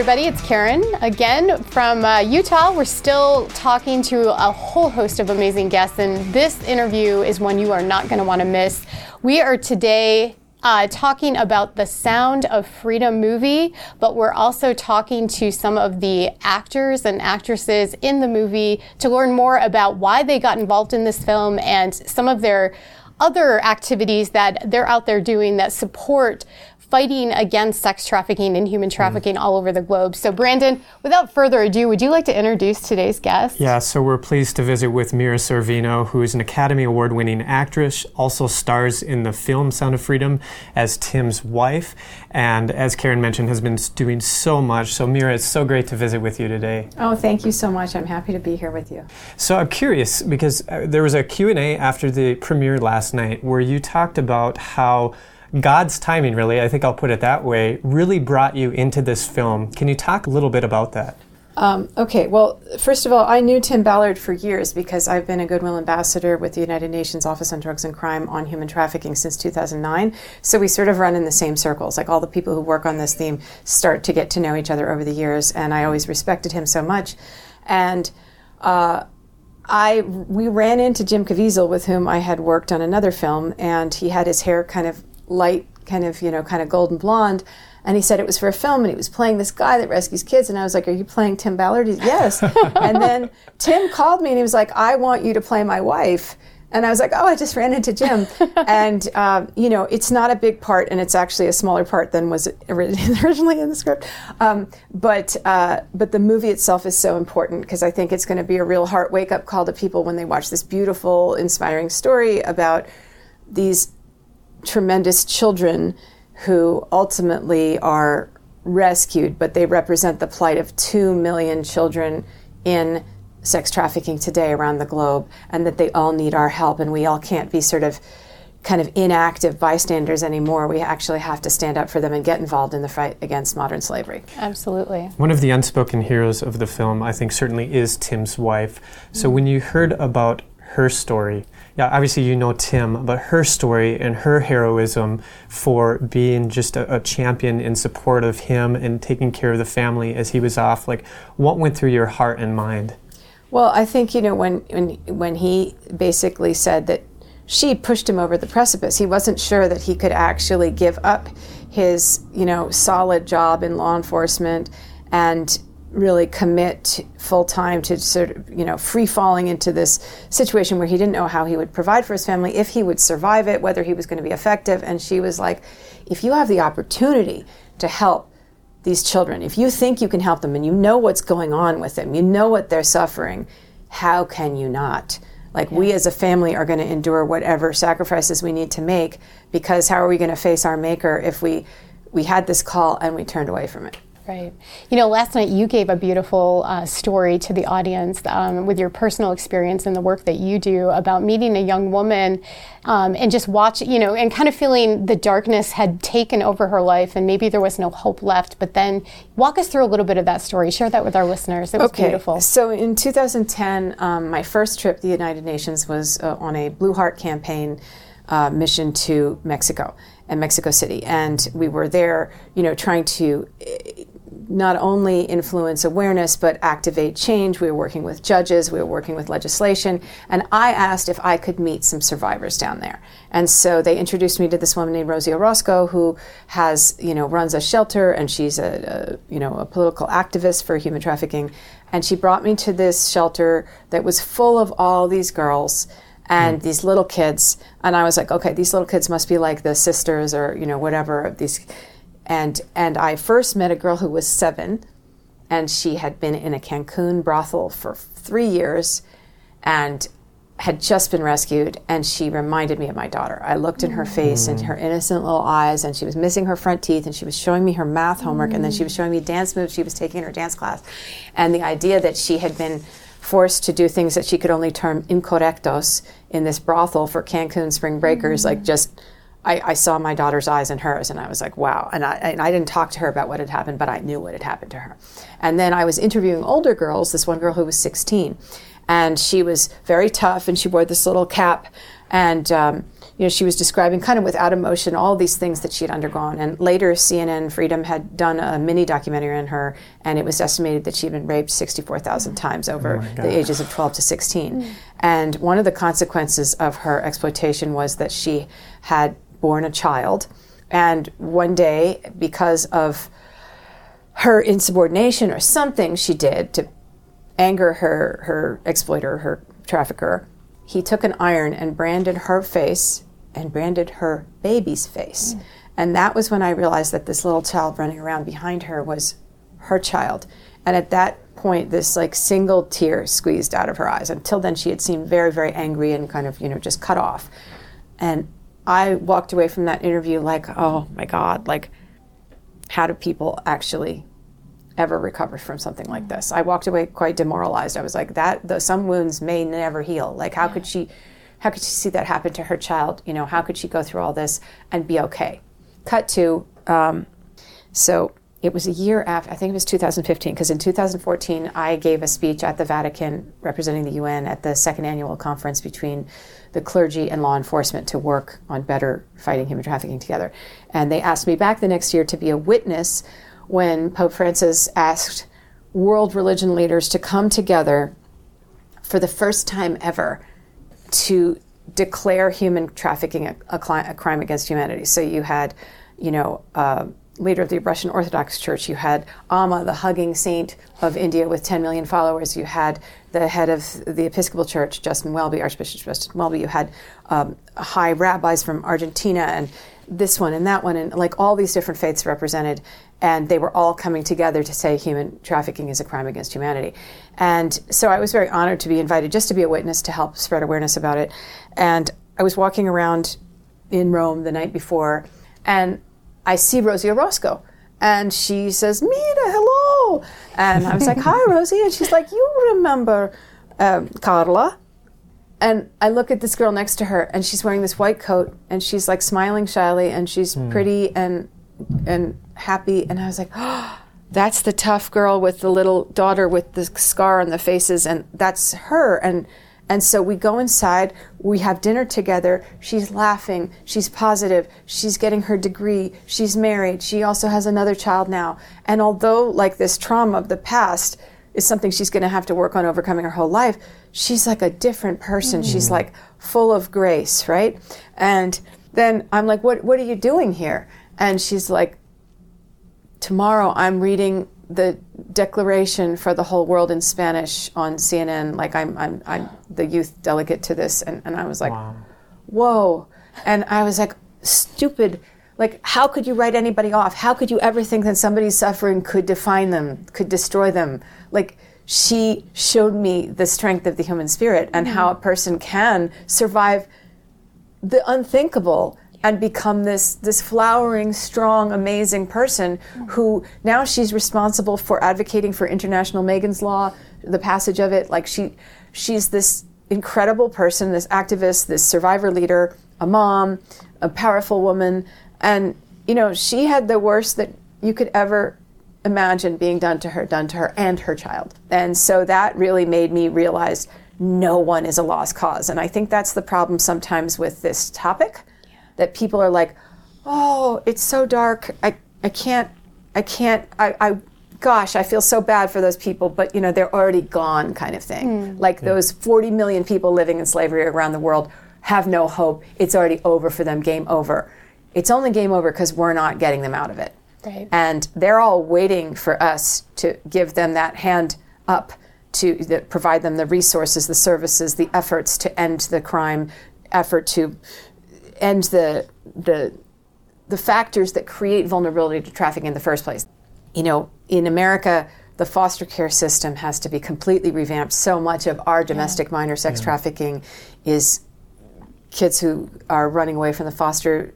everybody. It's Karen again from uh, Utah. We're still talking to a whole host of amazing guests, and this interview is one you are not going to want to miss. We are today uh, talking about the Sound of Freedom movie, but we're also talking to some of the actors and actresses in the movie to learn more about why they got involved in this film and some of their other activities that they're out there doing that support fighting against sex trafficking and human trafficking mm. all over the globe. So, Brandon, without further ado, would you like to introduce today's guest? Yeah, so we're pleased to visit with Mira Sorvino, who is an Academy Award winning actress, also stars in the film Sound of Freedom as Tim's wife, and as Karen mentioned, has been doing so much. So, Mira, it's so great to visit with you today. Oh, thank you so much. I'm happy to be here with you. So, I'm curious because uh, there was a Q&A after the premiere last night where you talked about how God's timing, really, I think I'll put it that way, really brought you into this film. Can you talk a little bit about that? Um, okay, well, first of all, I knew Tim Ballard for years because I've been a Goodwill Ambassador with the United Nations Office on Drugs and Crime on Human Trafficking since 2009. So we sort of run in the same circles. Like all the people who work on this theme start to get to know each other over the years, and I always respected him so much. And uh, I we ran into Jim Caviezel with whom I had worked on another film, and he had his hair kind of light, kind of, you know, kind of golden blonde. And he said it was for a film, and he was playing this guy that rescues kids. And I was like, "Are you playing Tim Ballard?" He's, yes. and then Tim called me, and he was like, "I want you to play my wife." And I was like, "Oh, I just ran into Jim." and uh, you know, it's not a big part, and it's actually a smaller part than was originally in the script. Um, but uh, but the movie itself is so important because I think it's going to be a real heart wake up call to people when they watch this beautiful, inspiring story about these tremendous children who ultimately are rescued, but they represent the plight of 2 million children in sex trafficking today around the globe, and that they all need our help, and we all can't be sort of kind of inactive bystanders anymore. We actually have to stand up for them and get involved in the fight against modern slavery. Absolutely. One of the unspoken heroes of the film, I think, certainly is Tim's wife. So mm-hmm. when you heard about her story, yeah, obviously you know Tim, but her story and her heroism for being just a, a, champion in support of him and taking care of the family as he was off, like what went through your heart and mind? Well, I think you know when when when he basically said that she pushed him over the precipice. He wasn't sure that he could actually give up his you know solid job in law enforcement and really commit full time to sort of, you know, free falling into this situation where he didn't know how he would provide for his family, if he would survive it, whether he was going to be effective. And she was like, if you have the opportunity to help these children, if you think you can help them and you know what's going on with them, you know what they're suffering, how can you not? Like, yeah. we as a family are going to endure whatever sacrifices we need to make because how are we going to face our maker if we, we had this call and we turned away from it? Right. You know, last night you gave a beautiful uh, story to the audience um, with your personal experience and the work that you do about meeting a young woman um, and just watch, you know, and kind of feeling the darkness had taken over her life and maybe there was no hope left. But then walk us through a little bit of that story. Share that with our listeners. It was okay. beautiful. So in 2010, um, my first trip to the United Nations was uh, on a Blue Heart campaign uh, mission to Mexico and Mexico City. And we were there, you know, trying to not only influence awareness but activate change. We were working with judges, we were working with legislation, and I asked if I could meet some survivors down there. And so they introduced me to this woman named Rosie Orozco, who has, you know, runs a shelter, and she's a, a you know a political activist for human trafficking. And she brought me to this shelter that was full of all these girls and mm. these little kids and i was like okay these little kids must be like the sisters or you know whatever of these and and I first met a girl who was seven, and she had been in a Cancun brothel for three years, and had just been rescued. And she reminded me of my daughter. I looked in her face and mm. her innocent little eyes, and she was missing her front teeth, and she was showing me her math homework, and then she was showing me dance moves she was taking in her dance class, and the idea that she had been forced to do things that she could only term incorrectos in this brothel for Cancun spring breakers, like mm. just I, I, saw my daughter's eyes in hers and I was like, wow. And I, and I didn't talk to her about what had happened, but I knew what had happened to her. And then I was interviewing older girls, this one girl who was 16, and she was very tough and she wore this little cap. And, um, you know, she was describing kind of without emotion all these things that she had undergone. And later, CNN Freedom had done a mini documentary on her, and it was estimated that she had been raped 64,000 times over Oh the ages of 12 to 16. And one of the consequences of her exploitation was that she had born a child. And one day, because of her insubordination or something she did to anger her her exploiter, her trafficker, he took an iron and branded her face and branded her baby's face. Hmm. And that was when I realized that this little child running around behind her was her child. And at that point, this like single tear squeezed out of her eyes. Until then, she had seemed very, very angry and kind of, you know, just cut off. And I walked away from that interview like, oh my God, like, how do people actually ever recover from something like this? I walked away quite demoralized. I was like, that, the, some wounds may never heal. Like, how could she, how could she see that happen to her child? You know, how could she go through all this and be okay? Cut to, um, so it was a year after, I think it was 2015, because in 2014 I gave a speech at the Vatican representing the UN at the second annual conference between the clergy and law enforcement to work on better fighting human trafficking together. And they asked me back the next year to be a witness when Pope Francis asked world religion leaders to come together for the first time ever to declare human trafficking a, a, a crime against humanity. So you had, you know, uh, leader of the Russian Orthodox Church. You had Amma, the hugging saint of India with 10 million followers. You had the head of the Episcopal Church, Justin Welby, Archbishop Justin Welby. You had um, high rabbis from Argentina and this one and that one, and like all these different faiths represented. And they were all coming together to say human trafficking is a crime against humanity. And so I was very honored to be invited just to be a witness to help spread awareness about it. And I was walking around in Rome the night before, and I see Rosie Orozco. And she says, Mira, hello. And I was like, hi, Rosie. And she's like, you remember um, Carla? And I look at this girl next to her, and she's wearing this white coat, and she's like smiling shyly, and she's pretty and and happy. And I was like, oh, that's the tough girl with the little daughter with the scar on the faces, and that's her. And and so we go inside, we have dinner together. She's laughing, she's positive, she's getting her degree, she's married, she also has another child now. And although, like, this trauma of the past is something she's going to have to work on overcoming her whole life, she's like a different person. She's mm. like full of grace, right? And then I'm like, what, what are you doing here? And she's like, tomorrow I'm reading the declaration for the whole world in Spanish on CNN. Like I'm, I'm, I'm the youth delegate to this, and, and I was like, Wow. whoa. And I was like, stupid. Like, how could you write anybody off? How could you ever think that somebody's suffering could define them, could destroy them? Like, she showed me the strength of the human spirit and mm-hmm. how a person can survive the unthinkable and become this this flowering, strong, amazing person who now she's responsible for advocating for international Megan's Law, the passage of it. Like she she's this incredible person, this activist, this survivor leader, a mom, a powerful woman, and you know, she had the worst that you could ever imagine being done to her, done to her and her child. And so that really made me realize no one is a lost cause. And I think that's the problem sometimes with this topic that people are like, oh, it's so dark. I, I can't, I can't, I, I, gosh, I feel so bad for those people, but you know, they're already gone kind of thing. Hmm. Like those 40 million people living in slavery around the world have no hope. It's already over for them, game over. It's only game over because we're not getting them out of it. Right. And they're all waiting for us to give them that hand up to the, provide them the resources, the services, the efforts to end the crime, effort to end the the the factors that create vulnerability to trafficking in the first place. You know, in America, the foster care system has to be completely revamped. So much of our domestic minor sex trafficking is kids who are running away from the foster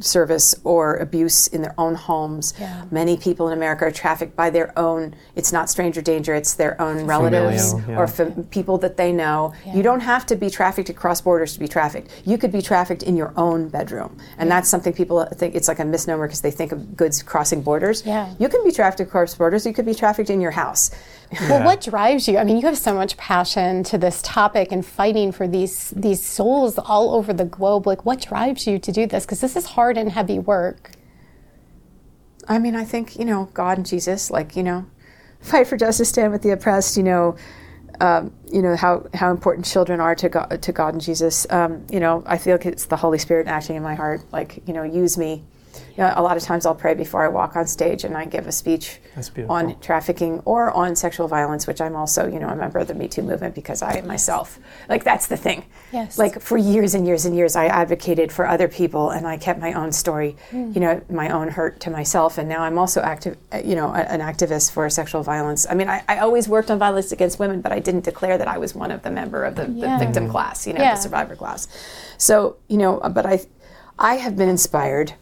service or abuse in their own homes. Yeah. Many people in America are trafficked by their own, it's not stranger danger, it's their own relatives Familial, yeah. or fam- people that they know. You don't have to be trafficked across borders to be trafficked. You could be trafficked in your own bedroom. And that's something people think it's like a misnomer because they think of goods crossing borders. Yeah. You can be trafficked across borders, you could be trafficked in your house. Well, what drives you? I mean, you have so much passion to this topic and fighting for these these souls all over the globe. Like, what drives you to do this? Because this is hard and heavy work. I mean, I think you know God and Jesus. Like you know, fight for justice, stand with the oppressed. You know, um, you know how, how important children are to God, to God and Jesus. Um, you know, I feel like it's the Holy Spirit acting in my heart. Like you know, use me you know, a lot of times I'll pray before I walk on stage and I give a speech on trafficking or on sexual violence, which I'm also, you know, a member of the Me Too movement because I myself, like that's the thing. Yes. Like for years and years and years, I advocated for other people and I kept my own story, mm. you know, my own hurt to myself. And now I'm also active, you know, an activist for sexual violence. I mean, I, I always worked on violence against women, but I didn't declare that I was one of the member of the, yeah. the victim class, you know, yeah. the survivor class. So, you know, but I, I have been inspired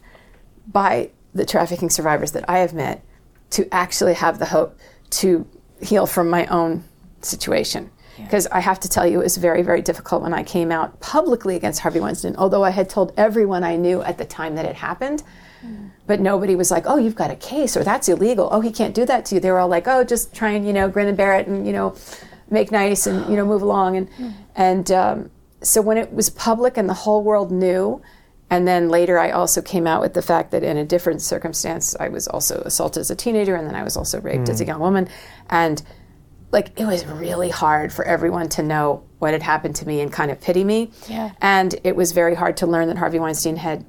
by the trafficking survivors that I have met to actually have the hope to heal from my own situation. Because yeah. I have to tell you, it was very, very difficult when I came out publicly against Harvey Weinstein, although I had told everyone I knew at the time that it happened. Mm. But nobody was like, oh, you've got a case, or that's illegal. Oh, he can't do that to you. They were all like, oh, just try and, you know, grin and bear it and, you know, make nice and, you know, move along. And, mm. and um, so when it was public and the whole world knew, and then later, I also came out with the fact that in a different circumstance, I was also assaulted as a teenager, and then I was also raped mm. as a mm. young woman. And like, it was really hard for everyone to know what had happened to me and kind of pity me. Yeah. And it was very hard to learn that Harvey Weinstein had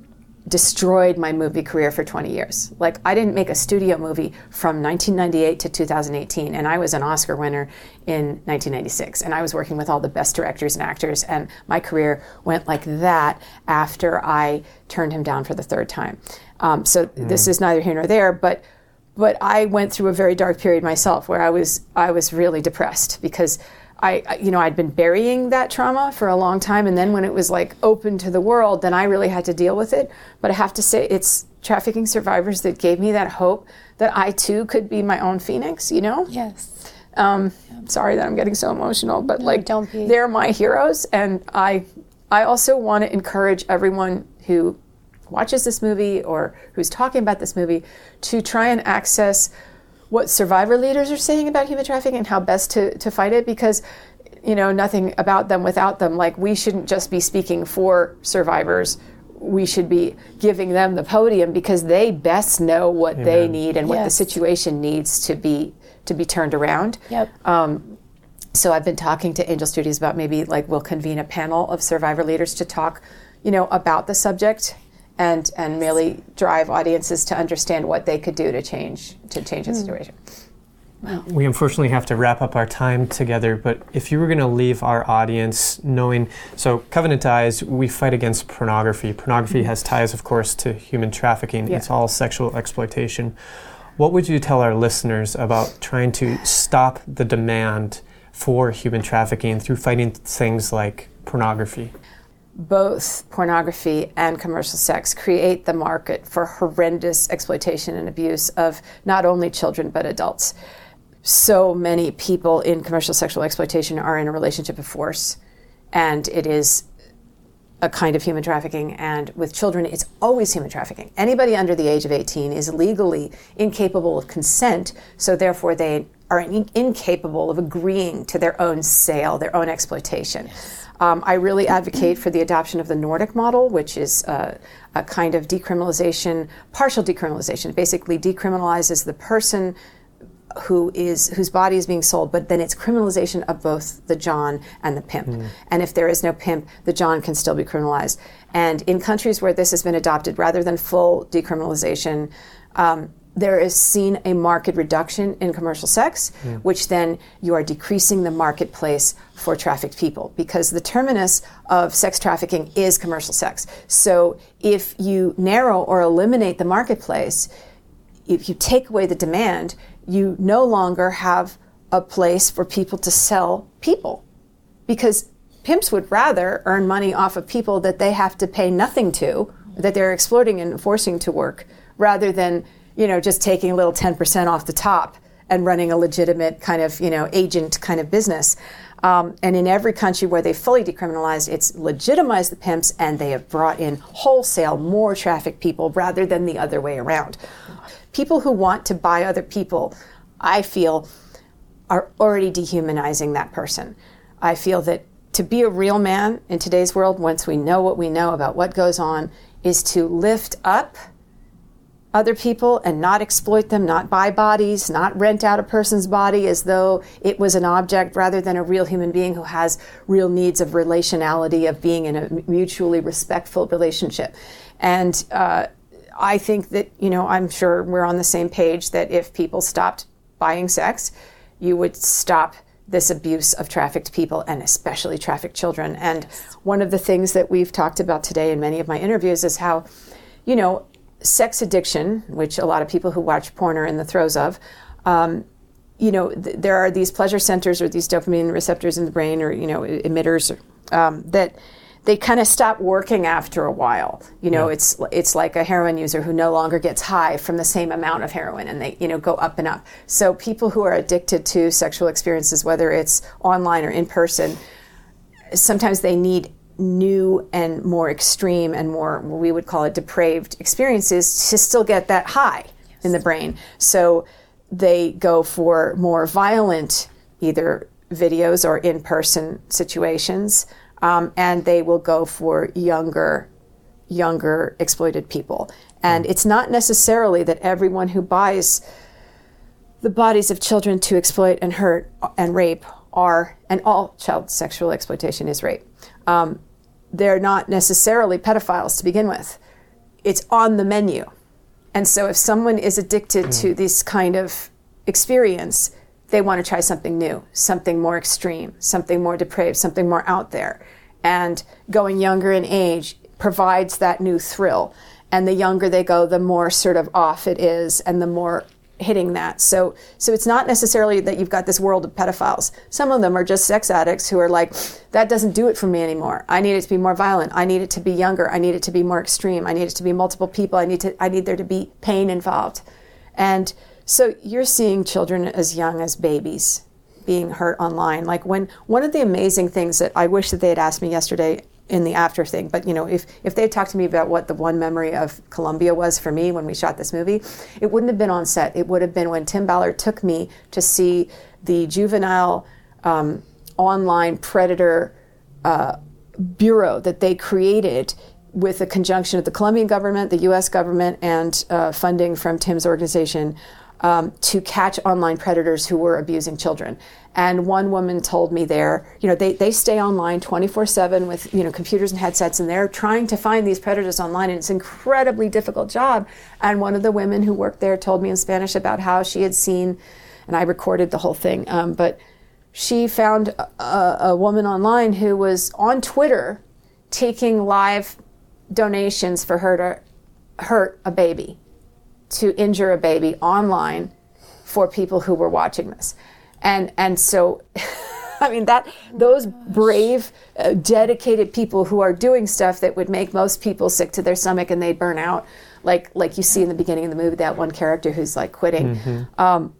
destroyed my movie career for 20 years. Like I didn't make a studio movie from 1998 to 2018 and I was an Oscar winner in 1996 and I was working with all the best directors and actors and my career went like that after I turned him down for the third time. Um, so mm. this is neither here nor there, but but I went through a very dark period myself where I was I was really depressed because I, you know, I'd been burying that trauma for a long time, and then when it was like open to the world, then I really had to deal with it. But I have to say, it's trafficking survivors that gave me that hope that I too could be my own phoenix. You know? Yes. Um, I'm sorry that I'm getting so emotional, but no, like, don't be. they're my heroes, and I, I also want to encourage everyone who watches this movie or who's talking about this movie to try and access what survivor leaders are saying about human trafficking and how best to, to fight it because you know nothing about them without them. Like we shouldn't just be speaking for survivors. We should be giving them the podium because they best know what Amen. they need and yes. what the situation needs to be to be turned around. Yep. Um, so I've been talking to Angel Studios about maybe like we'll convene a panel of survivor leaders to talk, you know, about the subject and and really drive audiences to understand what they could do to change to change the mm. situation. Wow. We unfortunately have to wrap up our time together, but if you were going to leave our audience knowing, so Covenant Eyes, we fight against pornography. Pornography mm-hmm. has ties, of course, to human trafficking. Yeah. It's all sexual exploitation. What would you tell our listeners about trying to stop the demand for human trafficking through fighting things like pornography? Both pornography and commercial sex create the market for horrendous exploitation and abuse of not only children but adults. So many people in commercial sexual exploitation are in a relationship of force, and it is a kind of human trafficking. And with children, it's always human trafficking. Anybody under the age of 18 is legally incapable of consent, so therefore they are in- incapable of agreeing to their own sale, their own exploitation. Yes. Um, I really advocate for the adoption of the Nordic model, which is uh, a kind of decriminalization, partial decriminalization. It basically decriminalizes the person who is whose body is being sold, but then it's criminalization of both the John and the pimp. Mm. And if there is no pimp, the John can still be criminalized. And in countries where this has been adopted, rather than full decriminalization, um, there is seen a market reduction in commercial sex, mm. which then you are decreasing the marketplace for trafficked people because the terminus of sex trafficking is commercial sex. So if you narrow or eliminate the marketplace, if you take away the demand, you no longer have a place for people to sell people because pimps would rather earn money off of people that they have to pay nothing to, that they're exploiting and forcing to work, rather than you know, just taking a little 10% off the top and running a legitimate kind of, you know, agent kind of business. Um, and in every country where they fully decriminalized, it's legitimized the pimps and they have brought in wholesale more trafficked people rather than the other way around. People who want to buy other people, I feel, are already dehumanizing that person. I feel that to be a real man in today's world, once we know what we know about what goes on, is to lift up other people and not exploit them, not buy bodies, not rent out a person's body as though it was an object rather than a real human being who has real needs of relationality, of being in a mutually respectful relationship. And uh, I think that, you know, I'm sure we're on the same page that if people stopped buying sex, you would stop this abuse of trafficked people and especially trafficked children. And one of the things that we've talked about today in many of my interviews is how, you know, sex addiction, which a lot of people who watch porn are in the throes of, um, you know, th- there are these pleasure centers or these dopamine receptors in the brain or, you know, emitters um, that they kind of stop working after a while. You know, yeah. it's it's like a heroin user who no longer gets high from the same amount of heroin, and they you know go up and up. So people who are addicted to sexual experiences, whether it's online or in person, sometimes they need new and more extreme and more we would call it depraved experiences to still get that high yes. in the brain. So they go for more violent either videos or in-person situations, um, and they will go for younger, younger exploited people. And mm. it's not necessarily that everyone who buys the bodies of children to exploit and hurt and rape are, and all child sexual exploitation is rape um, they're not necessarily pedophiles to begin with. It's on the menu. And so if someone is addicted mm. to this kind of experience, they want to try something new, something more extreme, something more depraved, something more out there. And going younger in age provides that new thrill. And the younger they go, the more sort of off it is and the more hitting that. So so it's not necessarily that you've got this world of pedophiles. Some of them are just sex addicts who are like that doesn't do it for me anymore. I need it to be more violent. I need it to be younger. I need it to be more extreme. I need it to be multiple people. I need to I need there to be pain involved. And so you're seeing children as young as babies being hurt online. Like when one of the amazing things that I wish that they had asked me yesterday in the after thing. But you know, if if they talked to me about what the one memory of Colombia was for me when we shot this movie, it wouldn't have been on set. It would have been when Tim Ballard took me to see the juvenile um, online predator uh, bureau that they created with the conjunction of the Colombian government, the U.S. government, and uh, funding from Tim's organization um, to catch online predators who were abusing children. And one woman told me there, you know, they, they stay online 24 7 with, you know, computers and headsets, and they're trying to find these predators online, and it's an incredibly difficult job. And one of the women who worked there told me in Spanish about how she had seen, and I recorded the whole thing, um, but she found a, a woman online who was on Twitter taking live donations for her to hurt a baby, to injure a baby online for people who were watching this and and so I mean that those brave, uh, dedicated people who are doing stuff that would make most people sick to their stomach and they'd burn out, like like you see in the beginning of the movie that one character who's like quitting. Mm-hmm. Um,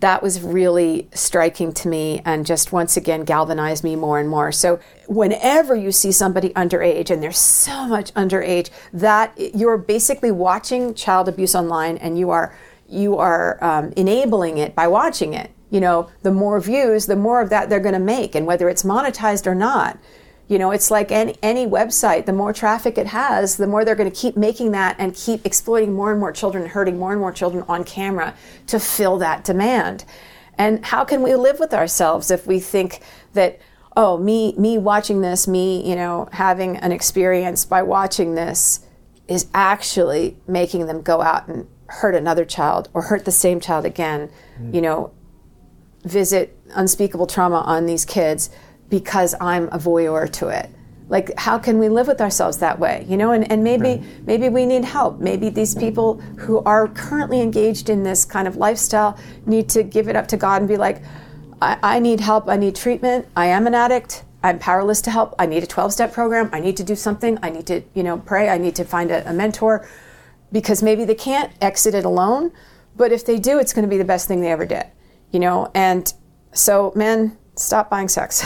that was really striking to me and just once again galvanized me more and more. So whenever you see somebody underage, and there's so much underage, that you're basically watching child abuse online and you are you are um, enabling it by watching it. You know, the more views, the more of that they're going to make, and whether it's monetized or not. You know, it's like any, any website, the more traffic it has, the more they're going to keep making that and keep exploiting more and more children, hurting more and more children on camera to fill that demand. And how can we live with ourselves if we think that, oh, me, me watching this, me, you know, having an experience by watching this is actually making them go out and hurt another child or hurt the same child again, mm. you know, visit unspeakable trauma on these kids because I'm a voyeur to it. Like, how can we live with ourselves that way? You know, and, and maybe right. maybe we need help. Maybe these people who are currently engaged in this kind of lifestyle need to give it up to God and be like, I, I need help, I need treatment, I am an addict, I'm powerless to help, I need a 12 step program, I need to do something, I need to, you know, pray, I need to find a, a mentor. Because maybe they can't exit it alone, but if they do, it's going to be the best thing they ever did, you know? And so, men, stop buying sex.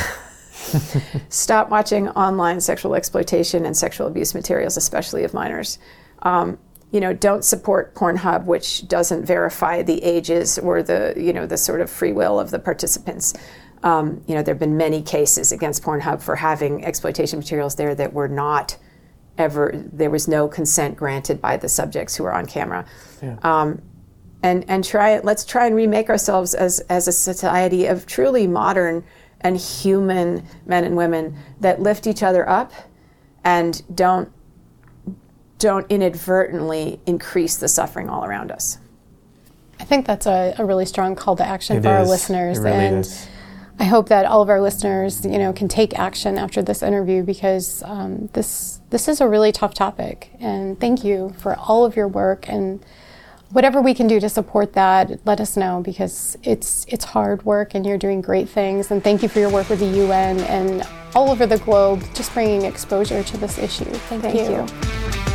stop watching online sexual exploitation and sexual abuse materials, especially of minors. Um, you know, don't support Pornhub, which doesn't verify the ages or the, you know, the sort of free will of the participants. Um, you know, there have been many cases against Pornhub for having exploitation materials there that were not ever, there was no consent granted by the subjects who were on camera. Yeah. Um, and, and try, let's try and remake ourselves as, as a society of truly modern and human men and women that lift each other up and don't don't inadvertently increase the suffering all around us. I think that's a, a really strong call to action it for is. our listeners. Really and is. I hope that all of our listeners, you know, can take action after this interview because um, this this is a really tough topic. And thank you for all of your work and whatever we can do to support that. Let us know because it's it's hard work and you're doing great things. And thank you for your work with the UN and all over the globe, just bringing exposure to this issue. Thank, thank you. you.